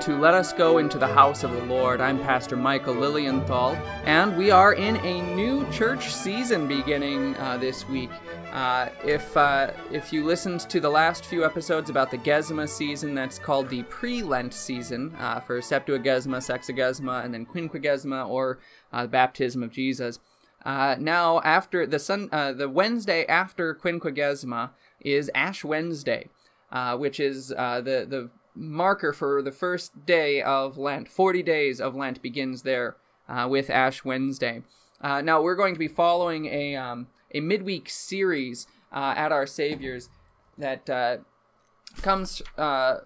to Let Us Go into the House of the Lord. I'm Pastor Michael Lilienthal, and we are in a new church season beginning uh, this week. Uh, if uh, if you listened to the last few episodes about the Gesima season, that's called the pre-Lent season uh, for Septuagesima, Sexagesima, and then Quinquagesima, or uh, the baptism of Jesus. Uh, now, after the sun, the Wednesday after Quinquagesima is Ash Wednesday. Uh, which is uh, the the marker for the first day of Lent. 40 days of Lent begins there uh, with Ash Wednesday. Uh, now, we're going to be following a, um, a midweek series uh, at Our Savior's that uh, comes, uh,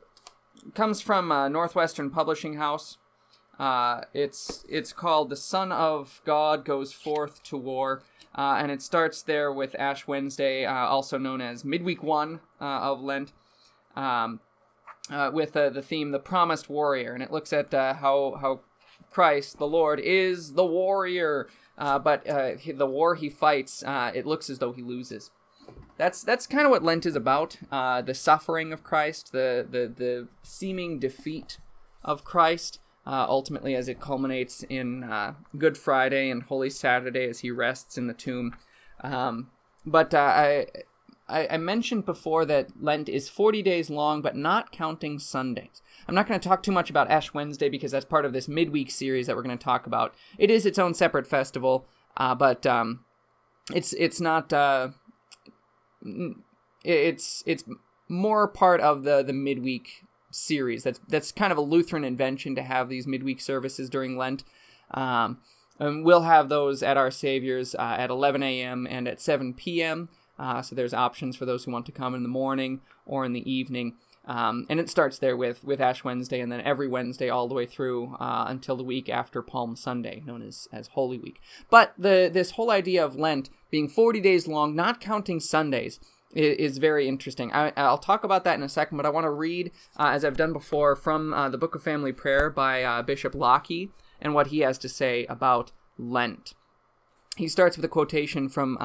comes from uh, Northwestern Publishing House. it's, it's called The Son of God Goes Forth to War. and it starts there with Ash Wednesday, also known as Midweek 1 of Lent. Um, uh, with uh, the theme "The Promised Warrior," and it looks at uh, how how Christ, the Lord, is the warrior, uh, but uh, the war he fights, uh, it looks as though he loses. That's that's kind of what Lent is about: the suffering of Christ, the the the seeming defeat of Christ. ultimately, as it culminates in Good Friday and Holy Saturday, as he rests in the tomb. Um, but I I, I, mentioned before that Lent is 40 days long, but not counting Sundays. I'm not going to talk too much about Ash Wednesday because that's part of this midweek series that we're going to talk about. It is its own separate festival, uh, but um, it's it's not. Uh, it's it's more part of the the midweek series. That's that's kind of a Lutheran invention to have these midweek services during Lent. Um, and we'll have those at our Savior's uh, at 11 a.m. and at 7 p.m. Uh, so there's options for those who want to come in the morning or in the evening. Um, and it starts there with, with Ash Wednesday and then every Wednesday all the way through uh, until the week after Palm Sunday, known as, as Holy Week. But the this whole idea of Lent being 40 days long, not counting Sundays, is, very interesting. I, will talk about that in a second, but I want to read, uh, as I've done before, from uh, the Book of Family Prayer by uh, Bishop Lockie and what he has to say about Lent. He starts with a quotation from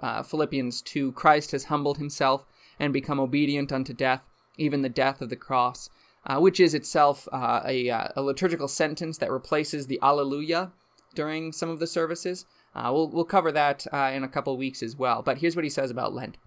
uh, Philippians 2 Christ has humbled himself and become obedient unto death, even the death of the cross, uh, which is itself uh, a, uh, a, liturgical sentence that replaces the Alleluia during some of the services. Uh, we'll, we'll cover that uh, in a couple weeks as well. But here's what he says about Lent.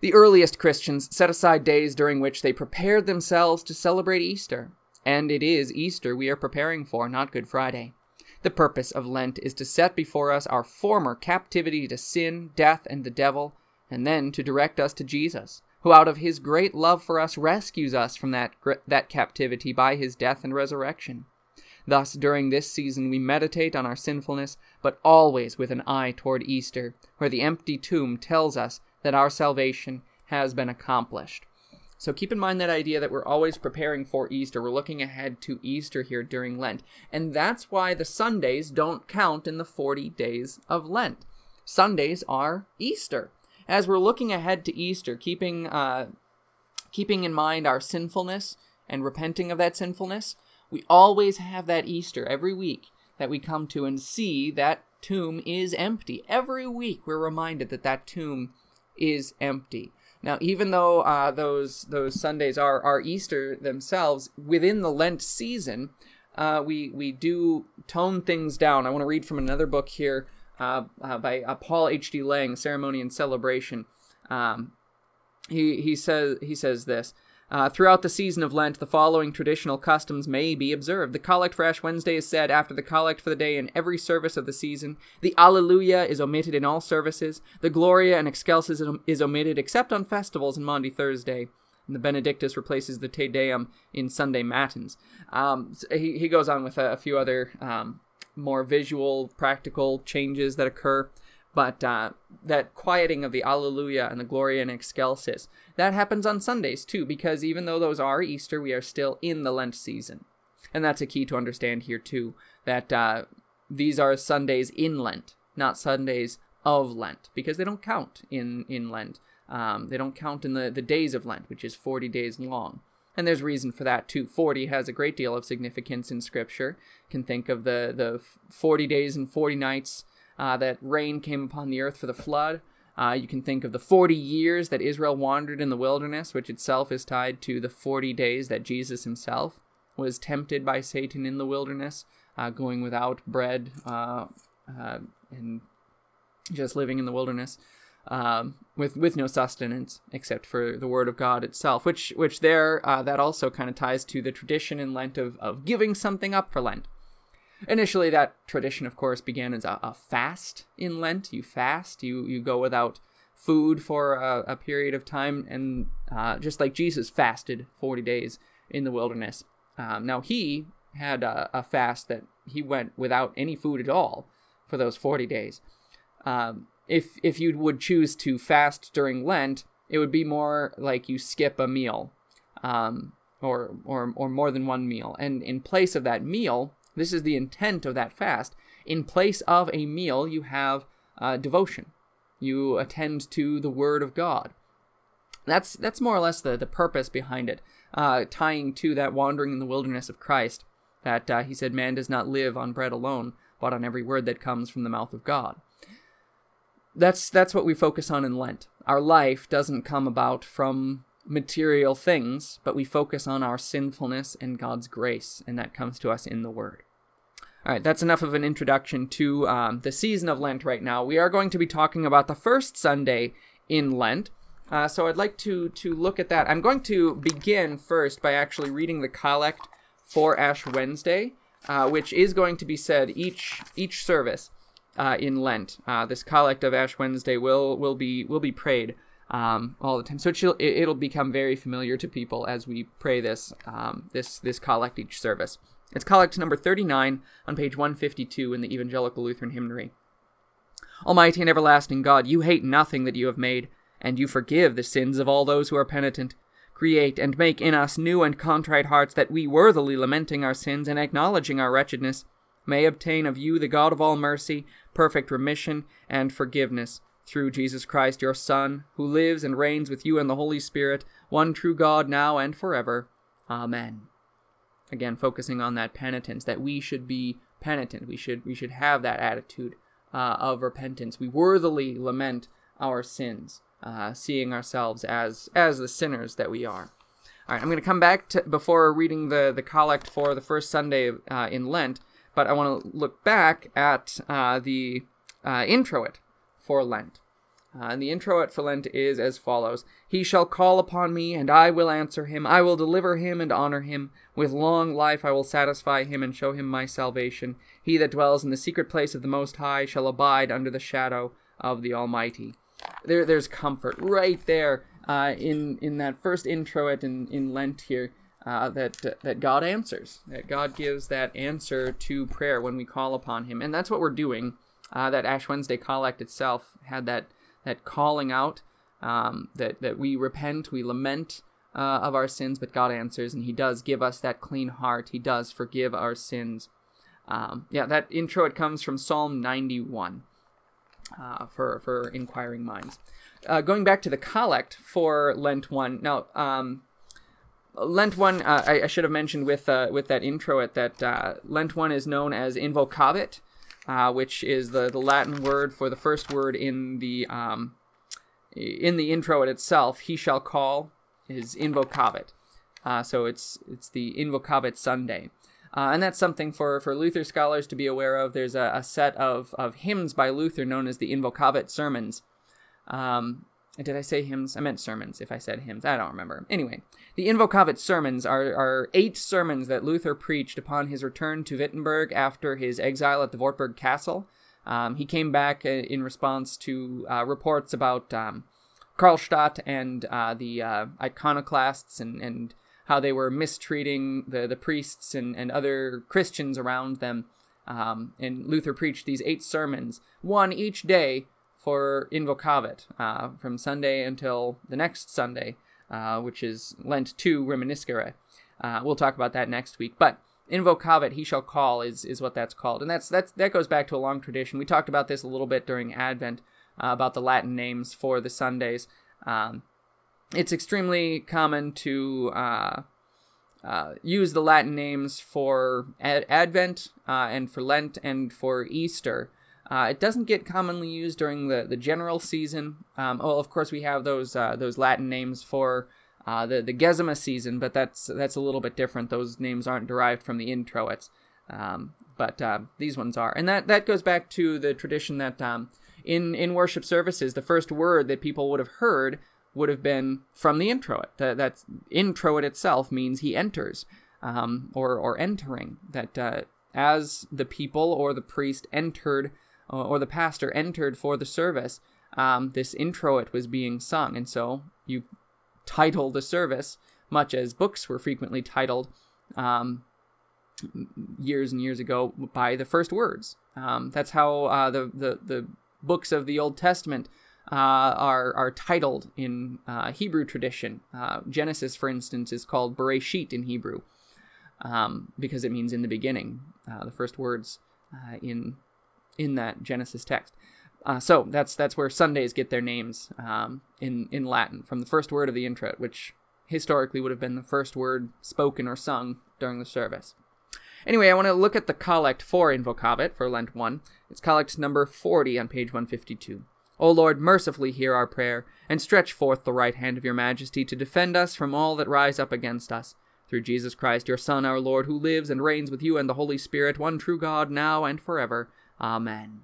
The earliest Christians set aside days during which they prepared themselves to celebrate Easter. And it is Easter we are preparing for, not Good Friday. The purpose of Lent is to set before us our former captivity to sin, death, and the devil, and then to direct us to Jesus, who out of his great love for us rescues us from that, that captivity by his death and resurrection. Thus, during this season, we meditate on our sinfulness, but always with an eye toward Easter, where the empty tomb tells us that our salvation has been accomplished. So keep in mind that idea that we're always preparing for Easter. We're looking ahead to Easter here during Lent. And that's why the Sundays don't count in the 40 days of Lent. Sundays are Easter. As we're looking ahead to Easter, keeping uh, keeping in mind our sinfulness and repenting of that sinfulness, we always have that Easter every week that we come to and see that tomb is empty. Every week we're reminded that that tomb is empty. Now, even though uh, those those Sundays are are Easter themselves, within the Lent season, uh, we we do tone things down. I want to read from another book here uh, uh by uh, Paul H. D. Lang, Ceremony and Celebration. Um, he he says he says this. Uh, throughout the season of Lent, the following traditional customs may be observed. The Collect for Ash Wednesday is said after the Collect for the day in every service of the season. The Alleluia is omitted in all services. The Gloria in Excelsis is omitted except on festivals and Maundy Thursday. And the Benedictus replaces the Te Deum in Sunday Matins. Um, so he, he goes on with a, a few other um, more visual, practical changes that occur. But uh, that quieting of the Alleluia and the Gloria in Excelsis, that happens on Sundays too, because even though those are Easter, we are still in the Lent season. And that's a key to understand here too, that uh, these are Sundays in Lent, not Sundays of Lent, because they don't count in, in Lent. Um, they don't count in the, the days of Lent, which is 40 days long. And there's reason for that too. 40 has a great deal of significance in Scripture. You can think of the, the 40 days and 40 nights uh, that rain came upon the earth for the flood. Uh, you can think of the 40 years that Israel wandered in the wilderness, which itself is tied to the 40 days that Jesus himself was tempted by Satan in the wilderness, uh, going without bread uh, uh, and just living in the wilderness um, with with no sustenance except for the word of God itself. Which which there uh, that also kind of ties to the tradition in Lent of of giving something up for Lent. Initially, that tradition, of course, began as a, a fast in Lent. You fast, you you go without food for a, a period of time, and uh, just like Jesus fasted forty days in the wilderness. Um, now he had a, a, fast that he went without any food at all for those forty days. Um, if if you would choose to fast during Lent, it would be more like you skip a meal, um, or or or more than one meal, and in place of that meal, this is the intent of that fast. In place of a meal, you have uh, devotion. You attend to the Word of God. That's that's more or less the the purpose behind it, uh, tying to that wandering in the wilderness of Christ. That uh, he said, man does not live on bread alone, but on every word that comes from the mouth of God that's that's what we focus on in Lent. Our life doesn't come about from material things, but we focus on our sinfulness and God's grace, and that comes to us in the Word. All right, that's enough of an introduction to um, the season of Lent right now. We are going to be talking about the first Sunday in Lent. Uh, so I'd like to to look at that. I'm going to begin first by actually reading the collect for Ash Wednesday, uh, which is going to be said each each service uh, in Lent. Uh, this collect of Ash Wednesday will will be will be prayed um, all the time, so it'll, it'll become very familiar to people as we pray this um, this this collect each service. It's collect number 39 on page 152 in the Evangelical Lutheran Hymnary. Almighty and everlasting God, you hate nothing that you have made, and you forgive the sins of all those who are penitent. Create and make in us new and contrite hearts that we, worthily lamenting our sins and acknowledging our wretchedness, may obtain of you, the God of all mercy, perfect remission and forgiveness through Jesus Christ, your Son, who lives and reigns with you in the Holy Spirit, one true God, now and forever. Amen. Again, focusing on that penitence, that we should be penitent. We should we should have that attitude uh, of repentance. We worthily lament our sins, uh, seeing ourselves as as the sinners that we are. All right, I'm going to come back to before reading the the collect for the first Sunday uh, in Lent but I want to look back at uh, the uh, introit for Lent. Uh, and the introit for Lent is as follows He shall call upon me, and I will answer him. I will deliver him and honor him. With long life I will satisfy him and show him my salvation. He that dwells in the secret place of the Most High shall abide under the shadow of the Almighty. There, there's comfort right there uh, in in that first introit in, in Lent here uh, that that God answers, that God gives that answer to prayer when we call upon Him, and that's what we're doing. Uh, that Ash Wednesday collect itself had that that calling out um, that that we repent, we lament uh, of our sins, but God answers, and He does give us that clean heart. He does forgive our sins. Um, yeah, that introit comes from Psalm 91 uh, for for inquiring minds. Uh, going back to the collect for Lent one. Now, um, Lent one, uh, I, I, should have mentioned with uh, with that introit that Lent one is known as invocavit, uh, which is the, the Latin word for the first word in the um, in the intro itself. He shall call is invocavit, uh, so it's it's the invocavit Sunday, uh, and that's something for for Luther scholars to be aware of. There's a, a set of of hymns by Luther known as the invocavit sermons. Um, did I say hymns? I meant sermons. If I said hymns, I don't remember. Anyway, the Invocavit sermons are, are eight sermons that Luther preached upon his return to Wittenberg after his exile at the Wartburg Castle. Um, he came back uh, in response to uh, reports about um, Karlstadt and uh, the uh, iconoclasts and, and how they were mistreating the, the priests and, and other Christians around them. Um, and Luther preached these eight sermons, one each day for Invocavit uh, from Sunday until the next Sunday, uh, which is Lent 2 Reminiscere. Uh, we'll talk about that next week. But Invocavit, he shall call, is, is what that's called. And that's, that's that goes back to a long tradition. We talked about this a little bit during Advent uh, about the Latin names for the Sundays. Um, it's extremely common to uh, uh, use the Latin names for Ad- Advent and for Lent and for Easter. Uh, it doesn't get commonly used during the, the general season. Um, well, of course, we have those uh, those Latin names for uh, the the Gesima season, but that's that's a little bit different. Those names aren't derived from the introits, um, but uh, these ones are, and that that goes back to the tradition that um, in in worship services, the first word that people would have heard would have been from the introit. That that's introit itself means he enters, um, or or entering. That uh, as the people or the priest entered, or the pastor entered for the service, um, this introit was being sung, and so you title the service, much as books were frequently titled um, years and years ago by the first words. Um, that's how uh, the, the, the books of the Old Testament uh, are, are titled in uh, Hebrew tradition. Uh, Genesis, for instance, is called Bereshit in Hebrew um, because it means in the beginning, uh, the first words uh, in, in that Genesis text. Uh, so that's that's where Sundays get their names um, in in Latin from the first word of the introit, which historically would have been the first word spoken or sung during the service. Anyway, I want to look at the collect for Invocavit for Lent 1. It's collect number 40 on page 152. O Lord, mercifully hear our prayer, and stretch forth the right hand of your majesty to defend us from all that rise up against us. Through Jesus Christ, your Son, our Lord, who lives and reigns with you and the Holy Spirit, one true God, now and forever. Amen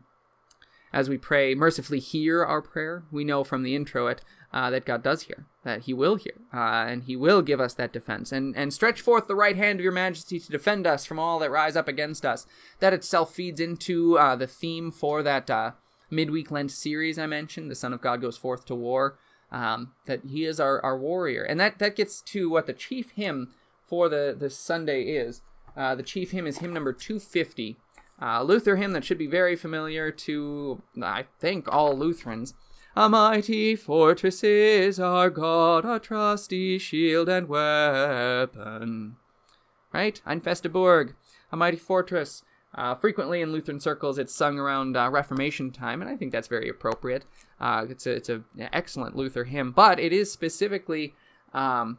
as we pray, mercifully hear our prayer. We know from the introit uh, that God does hear, that He will hear, uh, and He will give us that defense. And, and stretch forth the right hand of your majesty to defend us from all that rise up against us. That itself feeds into uh, the theme for that uh, midweek Lent series I mentioned, The Son of God Goes Forth to War, um, that He is our, our warrior. And that, that gets to what the chief hymn for the, the Sunday is. Uh, the chief hymn is hymn number 250. Uh, Luther hymn that should be very familiar to, I think, all Lutherans. A mighty fortress is our God, a trusty shield and weapon. Right? Ein feste Burg, a mighty fortress. Uh, frequently in Lutheran circles, it's sung around uh, Reformation time, and I think that's very appropriate. Uh, it's a, it's a excellent Luther hymn, but it is specifically um,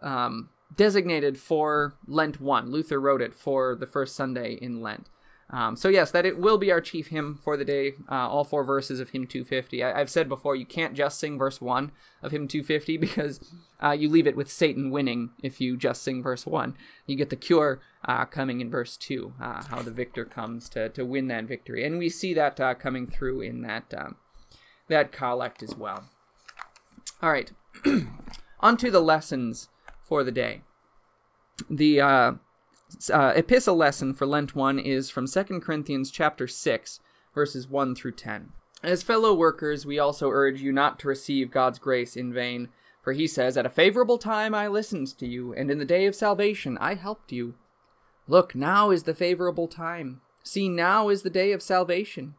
um, designated for Lent 1. Luther wrote it for the first Sunday in Lent. Um, so, yes, that it will be our chief hymn for the day, uh, all four verses of hymn 250. I, have said before, you can't just sing verse 1 of hymn 250 because uh, you leave it with Satan winning if you just sing verse 1. You get the cure uh, coming in verse 2, uh, how the victor comes to, to win that victory. And we see that uh, coming through in that, um, that collect as well. All right, on to the lessons for the day. The uh, uh, epistle lesson for Lent 1 is from 2 Corinthians chapter 6, verses 1 through 10. As fellow workers, we also urge you not to receive God's grace in vain, for he says, At a favorable time I listened to you, and in the day of salvation I helped you. Look, now is the favorable time. See, now is the day of salvation.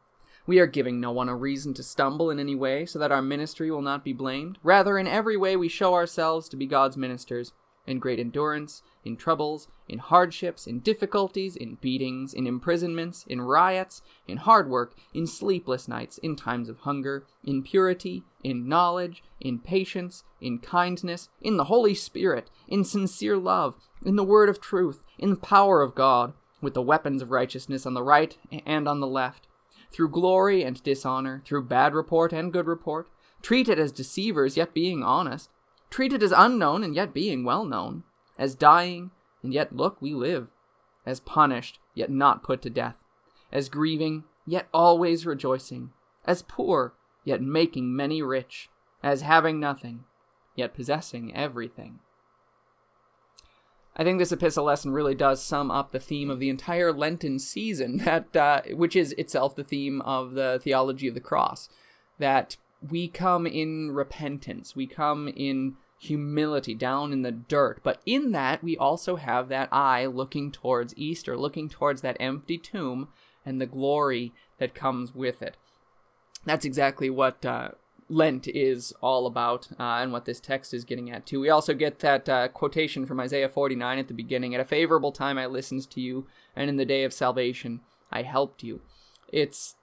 We are giving no one a reason to stumble in any way, so that our ministry will not be blamed. Rather, in every way we show ourselves to be God's ministers in great endurance, in troubles, in hardships, in difficulties, in beatings, in imprisonments, in riots, in hard work, in sleepless nights, in times of hunger, in purity, in knowledge, in patience, in kindness, in the Holy Spirit, in sincere love, in the word of truth, in the power of God, with the weapons of righteousness on the right and on the left, through glory and dishonor, through bad report and good report, treated as deceivers yet being honest treated as unknown and yet being well known, as dying and yet look, we live, as punished yet not put to death, as grieving yet always rejoicing, as poor yet making many rich, as having nothing yet possessing everything. I think this epistle lesson really does sum up the theme of the entire Lenten season, that uh, which is itself the theme of the theology of the cross. That we come in repentance, we come in humility down in the dirt. But in that, we also have that eye looking towards Easter, looking towards that empty tomb and the glory that comes with it. That's exactly what uh, Lent is all about, uh, and what this text is getting at too. We also get that uh, quotation from Isaiah 49 at the beginning At a favorable time I listened to you, and in the day of salvation I helped you. It's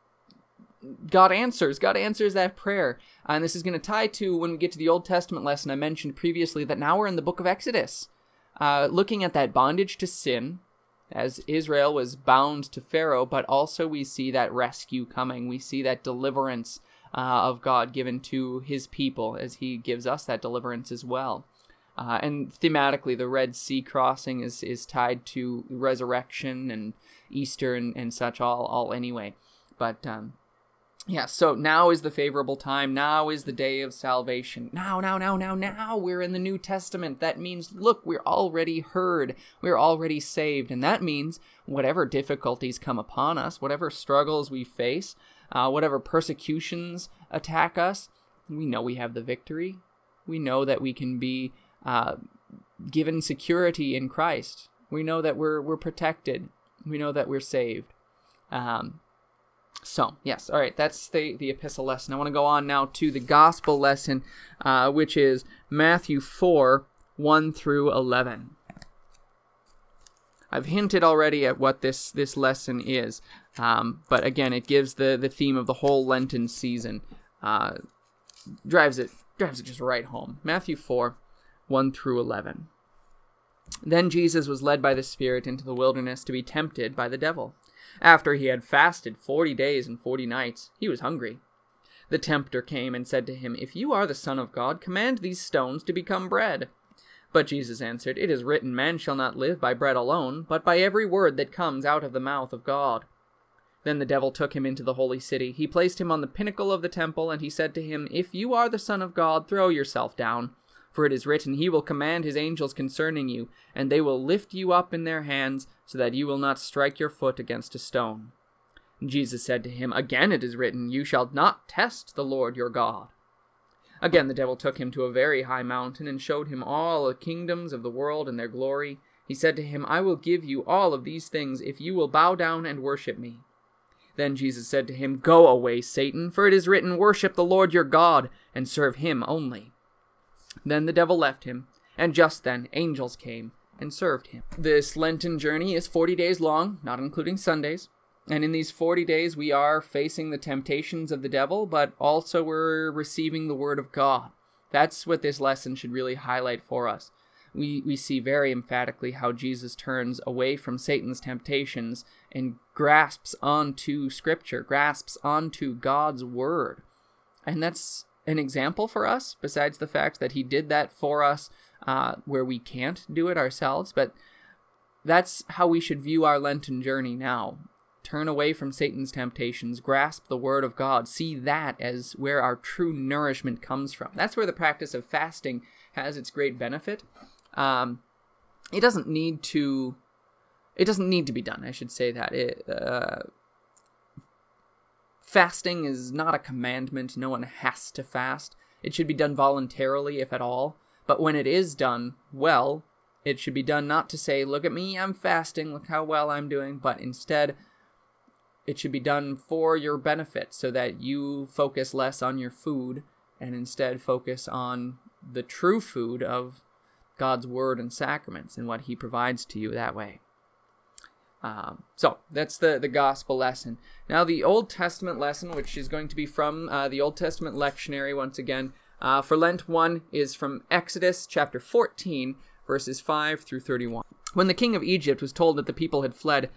God answers. God answers that prayer. And this is going to tie to when we get to the Old Testament lesson I mentioned previously that now we're in the book of Exodus, uh, looking at that bondage to sin as Israel was bound to Pharaoh, but also we see that rescue coming. We see that deliverance uh, of God given to his people as he gives us that deliverance as well. Uh, and thematically, the Red Sea crossing is, is tied to resurrection and Easter and, and such, all, all anyway. But um, yeah, so now is the favorable time. Now is the day of salvation. Now, now, now, now, now we're in the New Testament. That means, look, we're already heard. We're already saved. And that means whatever difficulties come upon us, whatever struggles we face, uh, whatever persecutions attack us, we know we have the victory. We know that we can be uh, given security in Christ. We know that we're we're protected. We know that we're saved. Um, so yes, all right. That's the the epistle lesson. I want to go on now to the gospel lesson, uh, which is Matthew four one through eleven. I've hinted already at what this this lesson is, um, but again, it gives the the theme of the whole Lenten season. Uh, drives it drives it just right home. Matthew four 1 through 11. Then Jesus was led by the Spirit into the wilderness to be tempted by the devil. After he had fasted forty days and forty nights, he was hungry. The tempter came and said to him, If you are the Son of God, command these stones to become bread. But Jesus answered, It is written, Man shall not live by bread alone, but by every word that comes out of the mouth of God. Then the devil took him into the holy city. He placed him on the pinnacle of the temple, and he said to him, If you are the Son of God, throw yourself down. For it is written, He will command His angels concerning you, and they will lift you up in their hands, so that you will not strike your foot against a stone. Jesus said to him, Again it is written, You shall not test the Lord your God. Again the devil took him to a very high mountain, and showed him all the kingdoms of the world and their glory. He said to him, I will give you all of these things if you will bow down and worship me. Then Jesus said to him, Go away, Satan, for it is written, Worship the Lord your God, and serve him only. Then the devil left him, and just then angels came and served him. This Lenten journey is 40 days long, not including Sundays. And in these 40 days, we are facing the temptations of the devil, but also we're receiving the Word of God. That's what this lesson should really highlight for us. We, we see very emphatically how Jesus turns away from Satan's temptations and grasps onto Scripture, grasps onto God's Word. And that's an example for us, besides the fact that he did that for us uh, where we can't do it ourselves. But that's how we should view our Lenten journey now. Turn away from Satan's temptations, grasp the Word of God, see that as where our true nourishment comes from. That's where the practice of fasting has its great benefit. Um, it doesn't need to. It doesn't need to be done. I should say that. It, uh, Fasting is not a commandment. No one has to fast. It should be done voluntarily, if at all. But when it is done well, it should be done not to say, Look at me, I'm fasting, look how well I'm doing, but instead, it should be done for your benefit so that you focus less on your food and instead focus on the true food of God's word and sacraments and what He provides to you that way. Um, so that's the, the gospel lesson. Now, the Old Testament lesson, which is going to be from uh, the Old Testament lectionary once again, uh, for Lent 1 is from Exodus chapter 14, verses 5 through 31. When the king of Egypt was told that the people had fled,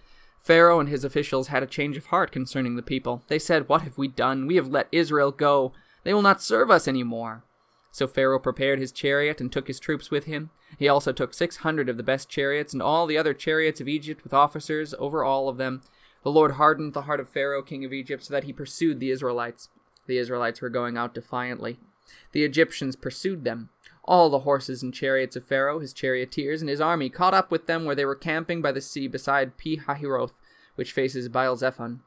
Pharaoh and his officials had a change of heart concerning the people. They said, What have we done? We have let Israel go. They will not serve us any more. So Pharaoh prepared his chariot and took his troops with him. He also took six hundred of the best chariots and all the other chariots of Egypt with officers over all of them. The Lord hardened the heart of Pharaoh, king of Egypt, so that he pursued the Israelites. The Israelites were going out defiantly. The Egyptians pursued them. All the horses and chariots of Pharaoh, his charioteers, and his army caught up with them where they were camping by the sea beside Pi Hahiroth, which faces Baal Zephon.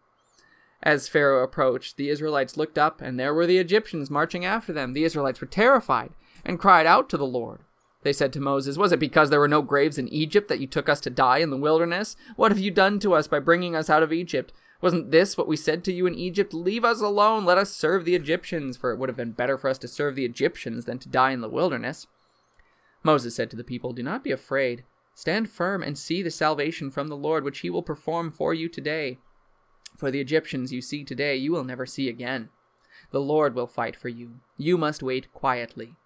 As Pharaoh approached, the Israelites looked up, and there were the Egyptians marching after them. The Israelites were terrified and cried out to the Lord. They said to Moses, Was it because there were no graves in Egypt that you took us to die in the wilderness? What have you done to us by bringing us out of Egypt? Wasn't this what we said to you in Egypt? Leave us alone, let us serve the Egyptians, for it would have been better for us to serve the Egyptians than to die in the wilderness. Moses said to the people, Do not be afraid. Stand firm and see the salvation from the Lord, which he will perform for you today. For the Egyptians you see today, you will never see again. The Lord will fight for you. You must wait quietly.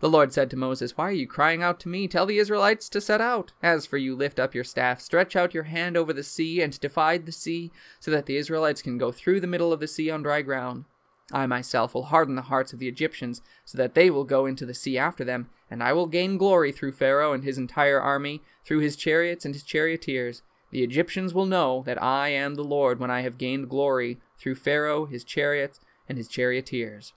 The Lord said to Moses, Why are you crying out to me? Tell the Israelites to set out. As for you, lift up your staff, stretch out your hand over the sea, and divide the sea, so that the Israelites can go through the middle of the sea on dry ground. I myself will harden the hearts of the Egyptians, so that they will go into the sea after them, and I will gain glory through Pharaoh and his entire army, through his chariots and his charioteers. The Egyptians will know that I am the Lord when I have gained glory through Pharaoh, his chariots, and his charioteers.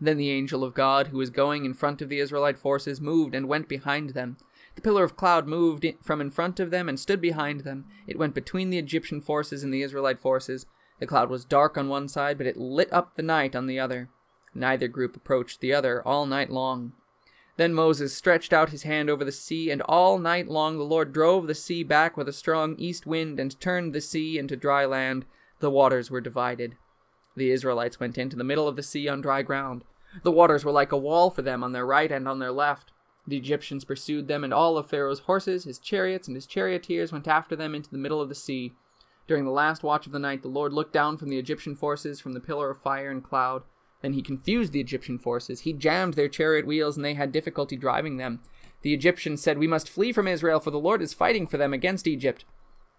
Then the angel of God, who was going in front of the Israelite forces, moved and went behind them. The pillar of cloud moved from in front of them and stood behind them. It went between the Egyptian forces and the Israelite forces. The cloud was dark on one side, but it lit up the night on the other. Neither group approached the other all night long. Then Moses stretched out his hand over the sea, and all night long the Lord drove the sea back with a strong east wind and turned the sea into dry land. The waters were divided. The Israelites went into the middle of the sea on dry ground. The waters were like a wall for them on their right and on their left. The Egyptians pursued them, and all of Pharaoh's horses, his chariots, and his charioteers went after them into the middle of the sea. During the last watch of the night, the Lord looked down from the Egyptian forces from the pillar of fire and cloud. Then he confused the Egyptian forces. He jammed their chariot wheels, and they had difficulty driving them. The Egyptians said, We must flee from Israel, for the Lord is fighting for them against Egypt.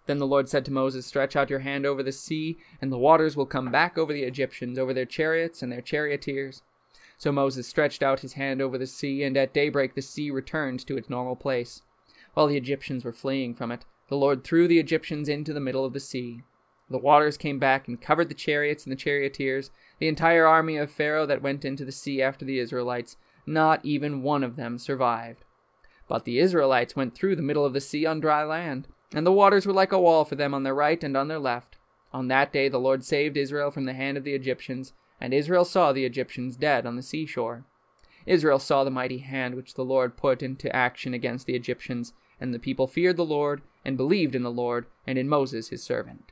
Then the Lord said to Moses, Stretch out your hand over the sea, and the waters will come back over the Egyptians, over their chariots and their charioteers. So Moses stretched out his hand over the sea, and at daybreak the sea returned to its normal place. While the Egyptians were fleeing from it, the Lord threw the Egyptians into the middle of the sea. The waters came back and covered the chariots and the charioteers, the entire army of Pharaoh that went into the sea after the Israelites. Not even one of them survived. But the Israelites went through the middle of the sea on dry land and the waters were like a wall for them on their right and on their left. On that day the Lord saved Israel from the hand of the Egyptians, and Israel saw the Egyptians dead on the seashore. Israel saw the mighty hand which the Lord put into action against the Egyptians, and the people feared the Lord and believed in the Lord and in Moses his servant.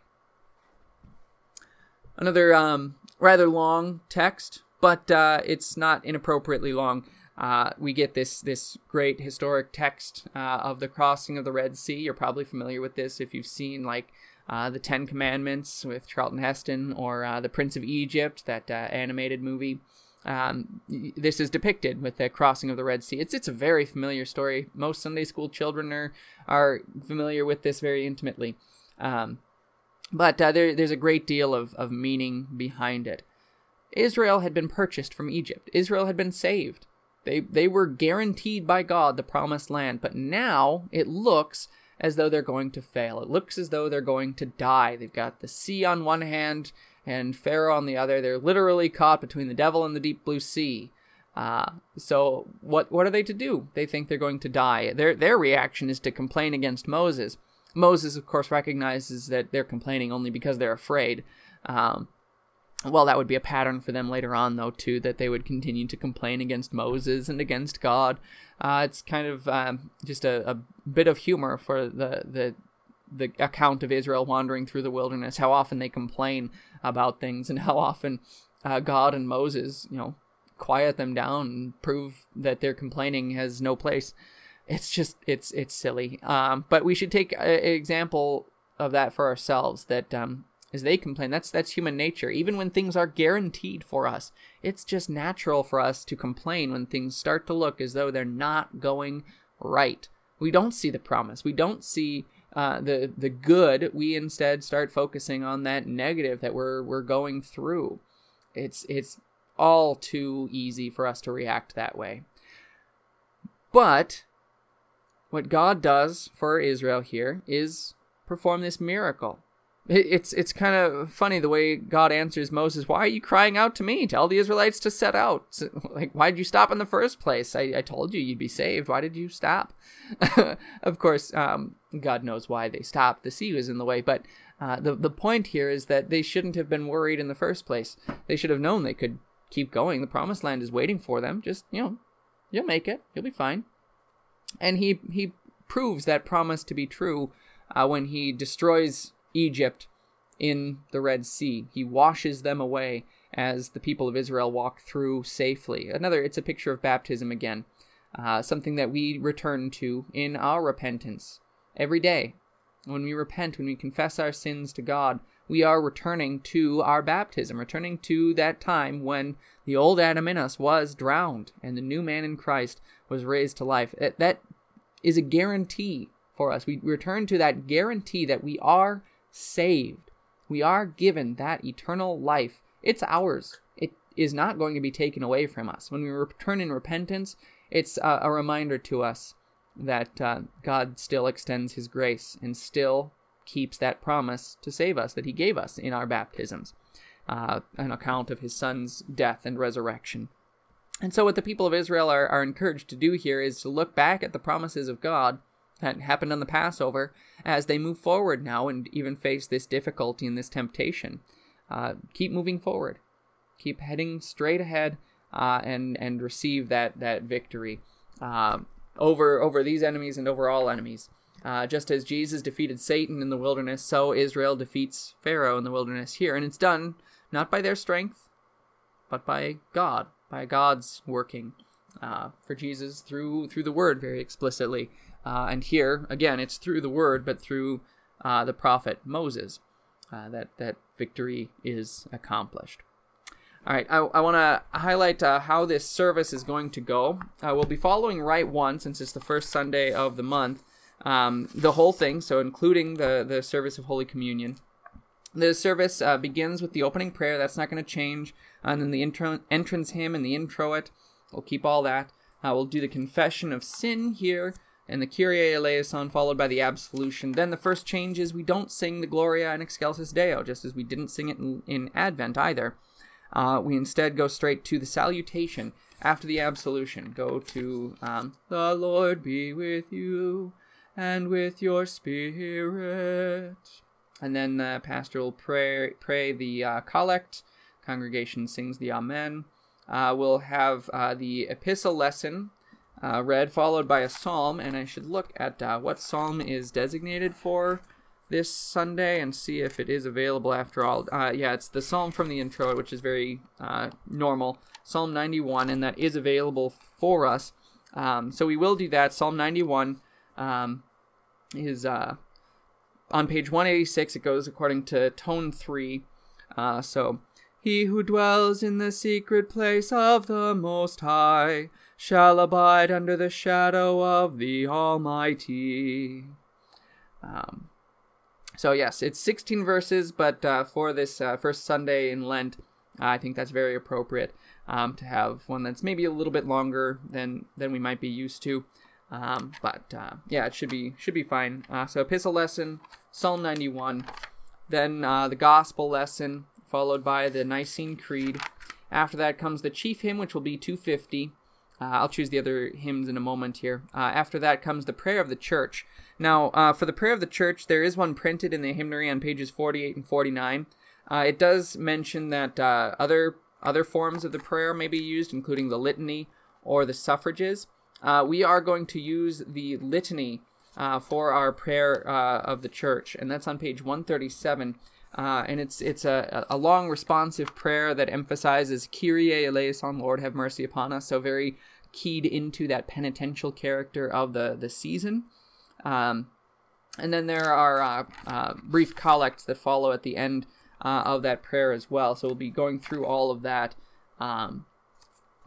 Another um, rather long text, but uh, it's not inappropriately long uh, we get this this great historic text uh, of the crossing of the Red Sea. You're probably familiar with this if you've seen like uh, the Ten Commandments with Charlton Heston or uh, the Prince of Egypt, that uh, animated movie. Um, this is depicted with the crossing of the Red Sea. It's it's a very familiar story. Most Sunday school children are are familiar with this very intimately. Um, but uh, there, there's a great deal of, of meaning behind it. Israel had been purchased from Egypt. Israel had been saved. They they were guaranteed by God the promised land, but now it looks as though they're going to fail. It looks as though they're going to die. They've got the sea on one hand and Pharaoh on the other. They're literally caught between the devil and the deep blue sea. Uh, so what what are they to do? They think they're going to die. Their their reaction is to complain against Moses. Moses, of course, recognizes that they're complaining only because they're afraid. Um, well, that would be a pattern for them later on, though, too, that they would continue to complain against Moses and against God. Uh, it's kind of um, just a, a, bit of humor for the, the the account of Israel wandering through the wilderness, how often they complain about things, and how often uh, God and Moses, you know, quiet them down and prove that their complaining has no place. It's just it's it's silly. Um, but we should take an example of that for ourselves. That um, as they complain. That's that's human nature. Even when things are guaranteed for us, it's just natural for us to complain when things start to look as though they're not going right. We don't see the promise. We don't see uh, the the good. We instead start focusing on that negative that we're we're going through. It's it's all too easy for us to react that way. But what God does for Israel here is perform this miracle it's it's kind of funny the way God answers Moses. Why are you crying out to me? Tell the Israelites to set out. Like, why did you stop in the first place? I, I told you you'd be saved. Why did you stop? of course, um, God knows why they stopped. The sea was in the way. But uh, the the point here is that they shouldn't have been worried in the first place. They should have known they could keep going. The promised land is waiting for them. Just you know, you'll make it. You'll be fine. And he he proves that promise to be true uh, when he destroys Egypt in the Red Sea. He washes them away as the people of Israel walk through safely. Another, it's a picture of baptism again, uh, something that we return to in our repentance every day. When we repent, when we confess our sins to God, we are returning to our baptism, returning to that time when the old Adam in us was drowned and the new man in Christ was raised to life. That is a guarantee for us. We return to that guarantee that we are saved. We are given that eternal life it's ours. It is not going to be taken away from us. When we return in repentance, it's a, a reminder to us that uh, God still extends his grace and still keeps that promise to save us that he gave us in our baptisms, uh, an account of his son's death and resurrection. And so, what the people of Israel are, are encouraged to do here is to look back at the promises of God that happened on the Passover as they move forward now and even face this difficulty and this temptation. Uh, keep moving forward, keep heading straight ahead, uh, and and receive that that victory uh, over over these enemies and over all enemies. Uh, just as Jesus defeated Satan in the wilderness, so Israel defeats Pharaoh in the wilderness here, and it's done not by their strength, but by God, by God's working uh, for Jesus through through the Word very explicitly. Uh, and here again, it's through the Word, but through the prophet Moses that that victory is accomplished. All right, I, I want to highlight uh, how this service is going to go. Uh, we'll be following Rite One since it's the first Sunday of the month, um, the whole thing, so including the, the service of Holy Communion. The service uh, begins with the opening prayer, that's not going to change, and then the intro, entrance hymn and the introit. We'll keep all that. Uh, we'll do the confession of sin here, and the Kyrie eleison, followed by the absolution. Then the first change is we don't sing the Gloria in Excelsis Deo, just as we didn't sing it in, in Advent either. Uh, we instead go straight to the salutation after the absolution. Go to um, the Lord be with you and with your spirit. And then the pastor will pray, pray the uh, collect. Congregation sings the Amen. Uh, we'll have uh, the epistle lesson uh, read, followed by a psalm. And I should look at uh, what psalm is designated for this Sunday and see if it is available after all. Uh, yeah, it's the psalm from the intro, which is very uh, normal. Psalm 91, and that is available for us. Um, so we will do that. Psalm 91 um, is uh, on page 186. It goes according to tone 3. Uh, so, He who dwells in the secret place of the Most High shall abide under the shadow of the Almighty. Um, so yes, it's 16 verses, but uh, for this uh, first Sunday in Lent, I think that's very appropriate um, to have one that's maybe a little bit longer than than we might be used to. Um, but uh, yeah, it should be should be fine. Uh, so epistle lesson, Psalm 91, then uh, the gospel lesson, followed by the Nicene Creed. After that comes the chief hymn, which will be 250. Uh, I'll choose the other hymns in a moment here. after that comes the prayer of the church. Now, uh, for the prayer of the church, there is one printed in the hymnary on pages 48 and 49. Uh, it does mention that uh, other other forms of the prayer may be used, including the litany or the suffrages. Uh, we are going to use the litany uh, for our prayer uh, of the church, and that's on page 137. And it's it's a, a long responsive prayer that emphasizes Kyrie eleison, Lord have mercy upon us. So very keyed into that penitential character of the the season. Um, and then there are uh, uh, brief collects that follow at the end uh, of that prayer as well. So we'll be going through all of that. Um,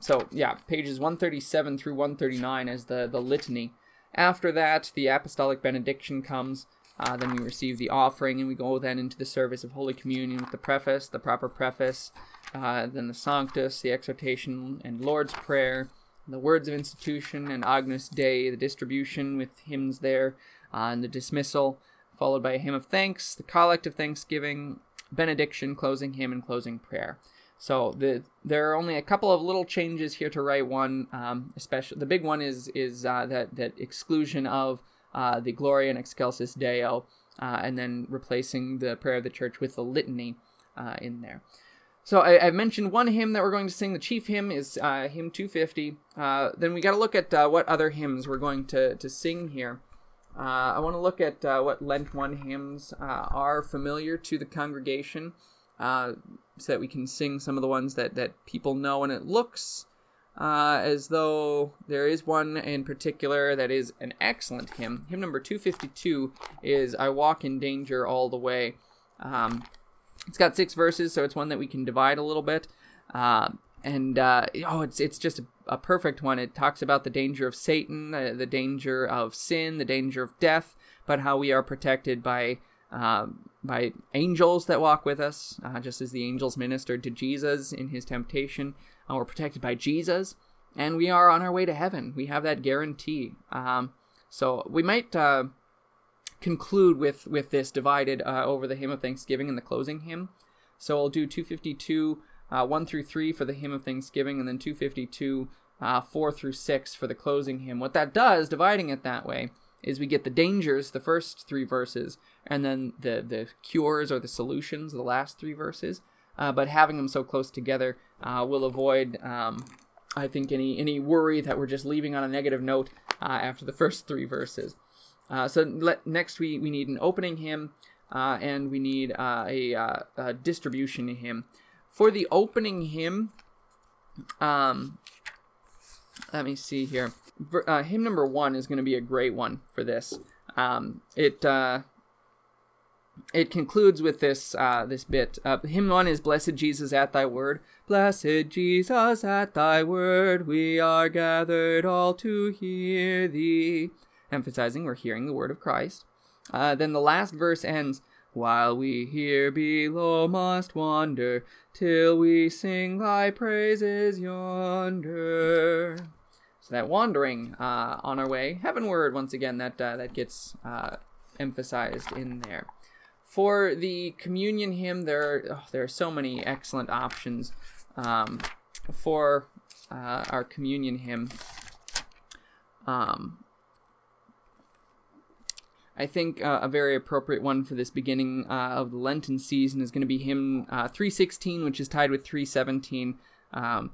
so yeah, pages 137 through 139 as the, the litany. After that, the apostolic benediction comes. Uh, then we receive the offering, and we go then into the service of Holy Communion with the preface, the proper preface, uh, then the Sanctus, the exhortation and Lord's Prayer, the words of institution and Agnus Dei, the distribution with hymns there, uh, and the dismissal, followed by a hymn of thanks, the collect of thanksgiving, benediction, closing hymn, and closing prayer. So the there are only a couple of little changes here to Rite One. Um, especially the big one is is uh, that that exclusion of uh, the Gloria in Excelsis Deo, uh, and then replacing the prayer of the church with the litany uh, in there. So I, have mentioned one hymn that we're going to sing. The chief hymn is uh, hymn 250. Uh, then we got to look at uh, what other hymns we're going to, to sing here. Uh, I want to look at uh, what Lent 1 hymns uh, are familiar to the congregation so that we can sing some of the ones that, that people know. And it looks as though there is one in particular that is an excellent hymn. Hymn number 252 is I Walk in Danger All the Way. Um, it's got six verses, so it's one that we can divide a little bit. Uh, and uh, oh, it's it's just a, a, perfect one. It talks about the danger of Satan, the, the, danger of sin, the danger of death, but how we are protected by uh, by angels that walk with us, uh, just as the angels ministered to Jesus in his temptation. Uh, we're protected by Jesus, and we are on our way to heaven. We have that guarantee. Um, so we might uh, conclude with with this divided uh, over the hymn of thanksgiving and the closing hymn. So I'll do 252 uh, 1 through 3 for the hymn of thanksgiving, and then 252 uh, 4 through 6 for the closing hymn. What that does, dividing it that way, is we get the dangers, the first three verses, and then the, the cures or the solutions, the last three verses. Uh, but having them so close together uh, will avoid, um, I think, any, any worry that we're just leaving on a negative note uh, after the first three verses. Uh, so next we, we need an opening hymn, uh, and we need a, a, distribution hymn. For the opening hymn, um, let me see here. Hymn number one is going to be a great one for this. Um, it it concludes with this uh, this bit. Uh, hymn one is "Blessed Jesus at Thy word." Blessed Jesus at Thy word, we are gathered all to hear Thee. Emphasizing we're hearing the word of Christ. Uh, then the last verse ends. While we here below must wander, till we sing thy praises yonder. So that wandering uh, on our way heavenward once again that uh, that gets uh, emphasized in there. For the communion hymn, there are, oh, there are so many excellent options um, for uh, our communion hymn. Um, I think uh, a very appropriate one for this beginning uh, of the Lenten season is going to be hymn uh, 316, which is tied with 317. Um,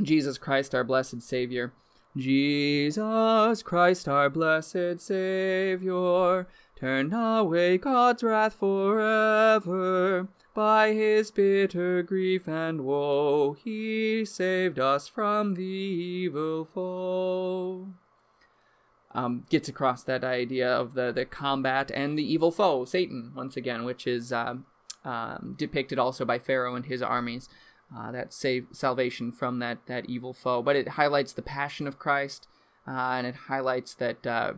Jesus Christ, our blessed Savior. Jesus Christ, our blessed Savior, turn away God's wrath forever. By his bitter grief and woe, he saved us from the evil foe. Um, gets across that idea of the, the combat and the evil foe, Satan, once again, which is uh, um, depicted also by Pharaoh and his armies uh, that save salvation from that that evil foe. But it highlights the passion of Christ, uh, and it highlights that uh,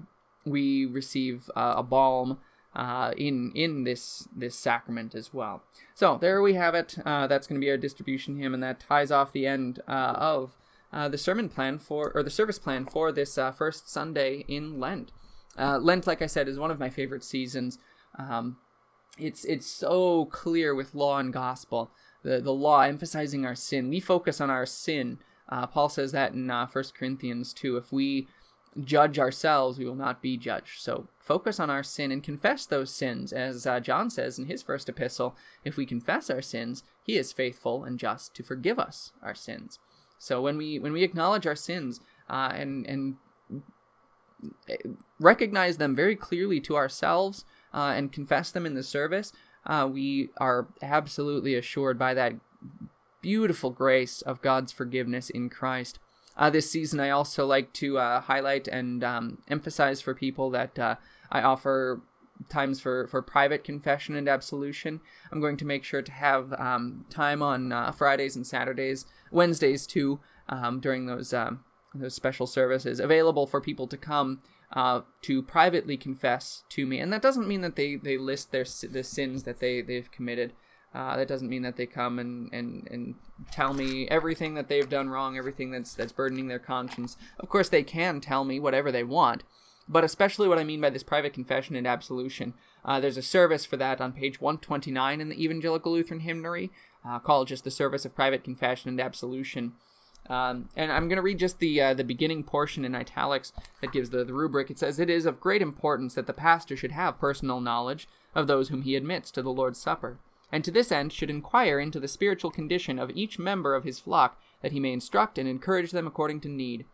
we receive uh, a balm uh, in in this this sacrament as well. So there we have it. Uh, that's going to be our distribution hymn, and that ties off the end of the sermon plan for or the service plan for this first Sunday in Lent. Lent, like I said, is one of my favorite seasons. Um, it's it's so clear with law and gospel the, the law emphasizing our sin. We focus on our sin. Uh, Paul says that in uh, 1 Corinthians 2. If we judge ourselves, we will not be judged. So focus on our sin and confess those sins. As uh, John says in his first epistle, if we confess our sins, he is faithful and just to forgive us our sins. So when we when we acknowledge our sins uh, and and recognize them very clearly to ourselves uh, and confess them in the service, uh, we are absolutely assured by that beautiful grace of God's forgiveness in Christ. Uh, this season, I also like to uh, highlight and um, emphasize for people that uh, I offer times for, for private confession and absolution. I'm going to make sure to have um, time on uh, Fridays and Saturdays, Wednesdays too, um, during those um, those special services available for people to come uh, to privately confess to me. And that doesn't mean that they, they list their the sins that they, they've committed. Uh, that doesn't mean that they come and, and, and tell me everything that they've done wrong, everything that's that's burdening their conscience. Of course, they can tell me whatever they want, but especially what I mean by this private confession and absolution. Uh, there's a service for that on page 129 in the Evangelical Lutheran Hymnary, uh, called just the Service of Private Confession and Absolution. Um, and I'm going to read just the uh, the beginning portion in italics that gives the, the rubric. It says, It is of great importance that the pastor should have personal knowledge of those whom he admits to the Lord's Supper, and to this end should inquire into the spiritual condition of each member of his flock, that he may instruct and encourage them according to need.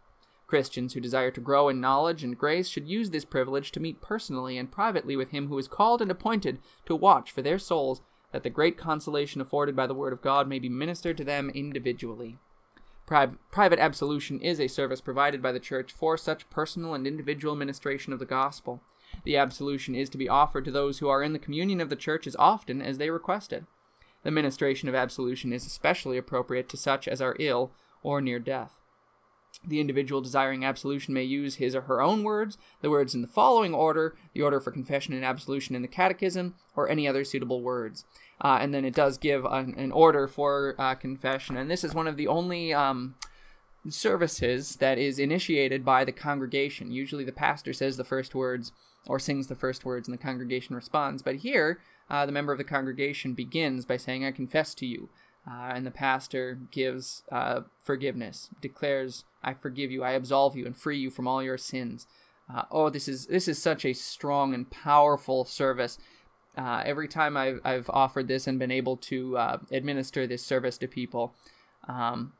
Christians who desire to grow in knowledge and grace should use this privilege to meet personally and privately with him who is called and appointed to watch for their souls, that the great consolation afforded by the Word of God may be ministered to them individually. Pri- private absolution is a service provided by the Church for such personal and individual ministration of the gospel. The absolution is to be offered to those who are in the communion of the Church as often as they request it. The ministration of absolution is especially appropriate to such as are ill or near death. The individual desiring absolution may use his or her own words, the words in the following order, the order for confession and absolution in the catechism, or any other suitable words. Uh, and then it does give an, an order for uh, confession. And this is one of the only um, services that is initiated by the congregation. Usually the pastor says the first words or sings the first words and the congregation responds. But here, uh, the member of the congregation begins by saying, I confess to you. Uh, and the pastor gives uh, forgiveness, declares, "I forgive you, I absolve you, and free you from all your sins." Uh, oh, this is this is such a strong and powerful service. Uh, every time I've, I've offered this and been able to uh, administer this service to people, um,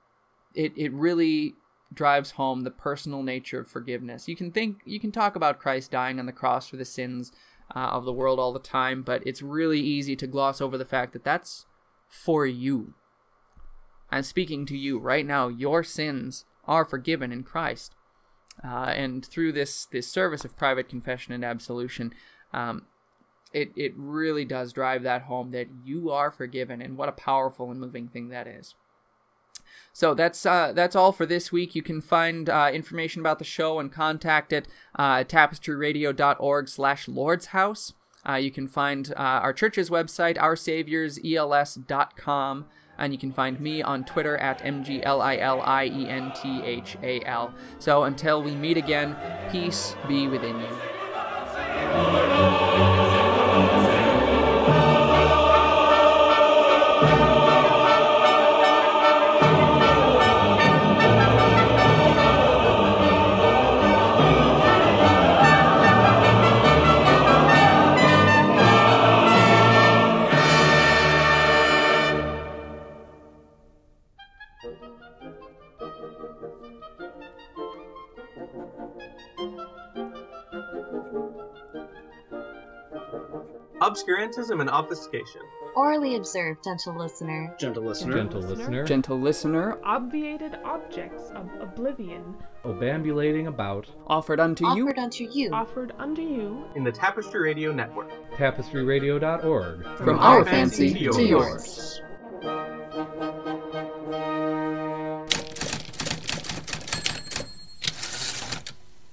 it it really drives home the personal nature of forgiveness. You can think you can talk about Christ dying on the cross for the sins uh, of the world all the time, but it's really easy to gloss over the fact that that's for you. I'm speaking to you right now. Your sins are forgiven in Christ. Uh, and through this, this service of private confession and absolution, um, it, it really does drive that home that you are forgiven. And what a powerful and moving thing that is. So that's uh, that's all for this week. You can find uh, information about the show and contact it uh, at tapestryradio.org slash Lord's House. Uh, you can find uh, our church's website, oursavioursels.com, and you can find me on Twitter at MGLILIENTHAL. So until we meet again, peace be within you. Obscurantism and obfuscation. Orally observed, gentle listener. Gentle listener. Gentle listener. Gentle listener, obviated objects of oblivion, Obambulating about. offered unto you Offered unto you. offered unto you In the Tapestry Radio Network. Tapestryradio.org. from our fancy to yours.